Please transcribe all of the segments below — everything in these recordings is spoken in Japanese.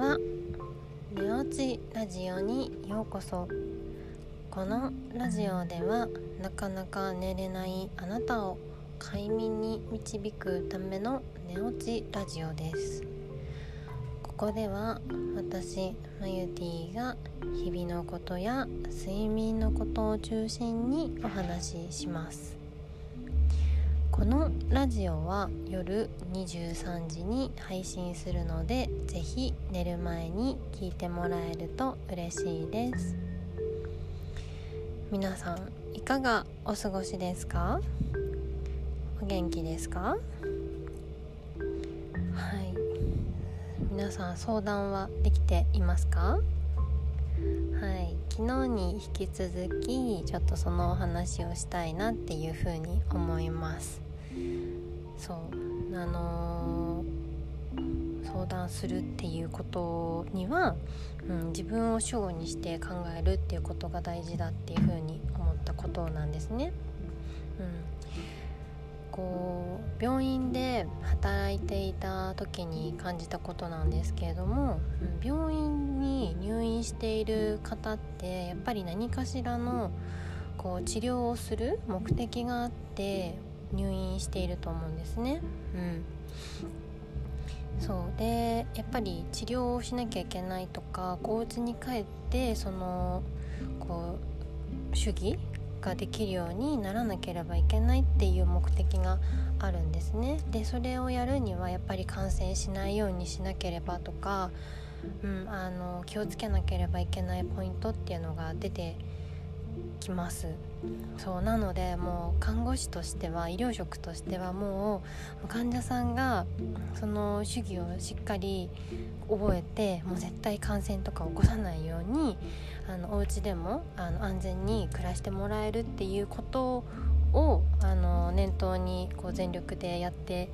は寝落ちラジオにようこそ。このラジオではなかなか寝れないあなたを快眠に導くための寝落ちラジオです。ここでは私マユティが日々のことや睡眠のことを中心にお話しします。このラジオは夜23時に配信するのでぜひ寝る前に聞いてもらえると嬉しいです。皆さんいかがお過ごしですか？お元気ですか？はい。皆さん相談はできていますか？はい。昨日に引き続きちょっとそのお話をしたいなっていうふうに思います。そう。あのー、相談するっていうことには、うん、自分を主語にして考えるっていうことが大事だっていうふうに思ったことなんですね。うん。病院で働いていた時に感じたことなんですけれども、病院に入院している方ってやっぱり何かしらのこう治療をする目的があって入院していると思うんですね。うんそうでやっぱり治療をしなきゃいけないとかお家に帰ってそのこう主義ができるようにならなければいけないっていう目的があるんですねでそれをやるにはやっぱり感染しないようにしなければとか、うん、あの気をつけなければいけないポイントっていうのが出てきます。そうなのでもう看護師としては医療職としてはもう患者さんがその主義をしっかり覚えてもう絶対感染とか起こさないようにあのお家でもあの安全に暮らしてもらえるっていうことをあの念頭にこう全力でやって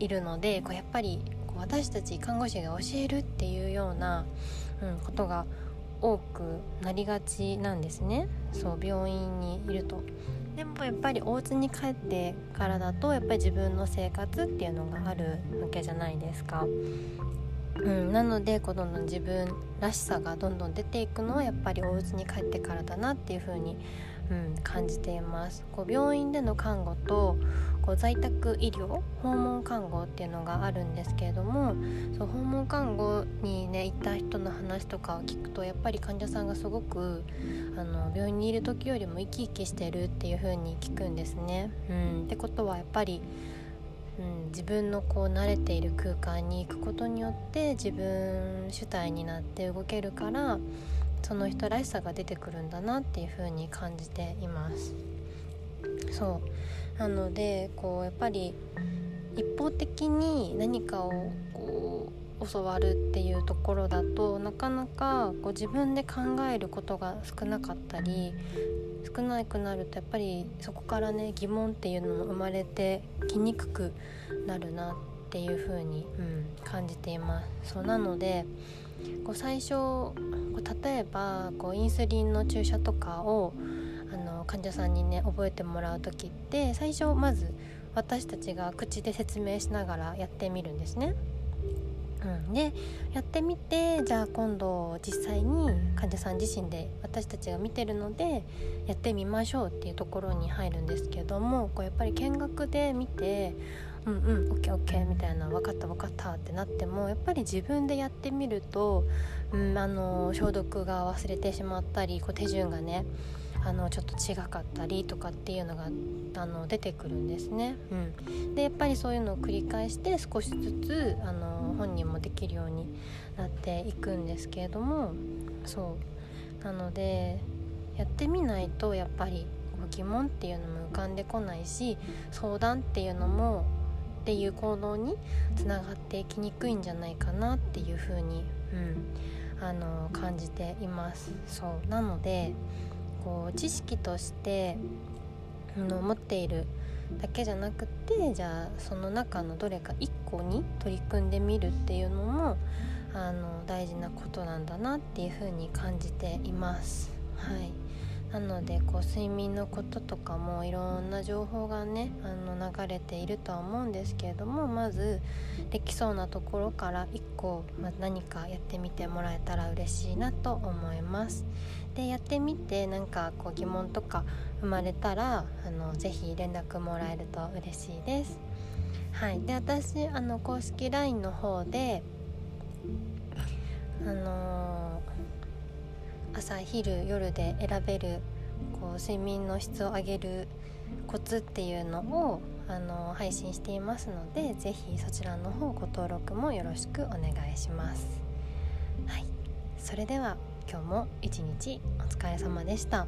いるのでこうやっぱりこう私たち看護師が教えるっていうような、うん、ことが多くなりがちなんですね。そう病院にいると。でもやっぱりお家に帰ってからだとやっぱり自分の生活っていうのがあるわけじゃないですか。うん、なのでこうどんどん自分らしさがどんどん出ていくのはやっぱりお家に帰ってからだなっていう風にうん、感じています。こう病院での看護とこう在宅医療訪問看護っていうのがあるんですけれどもそう訪問看護にね行った人の話とかを聞くとやっぱり患者さんがすごくあの病院にいる時よりも生き生きしてるっていう風に聞くんですね。うん、ってことはやっぱりうん、自分のこう慣れている空間に行くことによって自分主体になって動けるからその人らしさが出てくるんだなっていう風に感じています。そう。なのでこうやっぱり一方的に何かをこう教わるっていうところだとなかなかこう自分で考えることが少なかったり少なくなるとやっぱりそこからね疑問っていうのも生まれてきにくくなるなっていう風に、うん、感じています。そうなのでこう最初こう例えばこうインスリンの注射とかを患者さんにね覚えてもらう時って最初まず私たちが口で説明しながらやってみるんですね。うん、でやってみてじゃあ今度実際に患者さん自身で私たちが見てるのでやってみましょうっていうところに入るんですけどもこうやっぱり見学で見てうんうんオッケーオッケーみたいな分かった分かったってなってもやっぱり自分でやってみると、うん、あの消毒が忘れてしまったりこう手順がねあのちょっと違かったりとかっていうのがあの出てくるんですね。うん、でやっぱりそういうのを繰り返して少しずつあの本人もできるようになっていくんですけれどもそう。なのでやってみないとやっぱり疑問っていうのも浮かんでこないし相談っていうのもっていう行動につながっていきにくいんじゃないかなっていうふうに、うん、あの感じています。そう。なのでこう知識としての持っているだけじゃなくてじゃあその中のどれか1個に取り組んでみるっていうのもあの大事なことなんだなっていうふうに感じています。はいなのでこう睡眠のこととかもいろんな情報がねあの流れているとは思うんですけれどもまずできそうなところから1個、ま何かやってみてもらえたら嬉しいなと思います。でやってみてなんかこう疑問とか生まれたらあのぜひ連絡もらえると嬉しいです。はい、で私あの公式 LINE の方であのー、朝昼夜で選べるこう睡眠の質を上げるコツっていうのを、あの、配信していますので是非そちらの方ご登録もよろしくお願いします。はい、それでは今日も一日お疲れ様でした。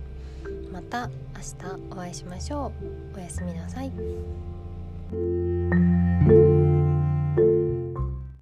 また明日お会いしましょう。おやすみなさい。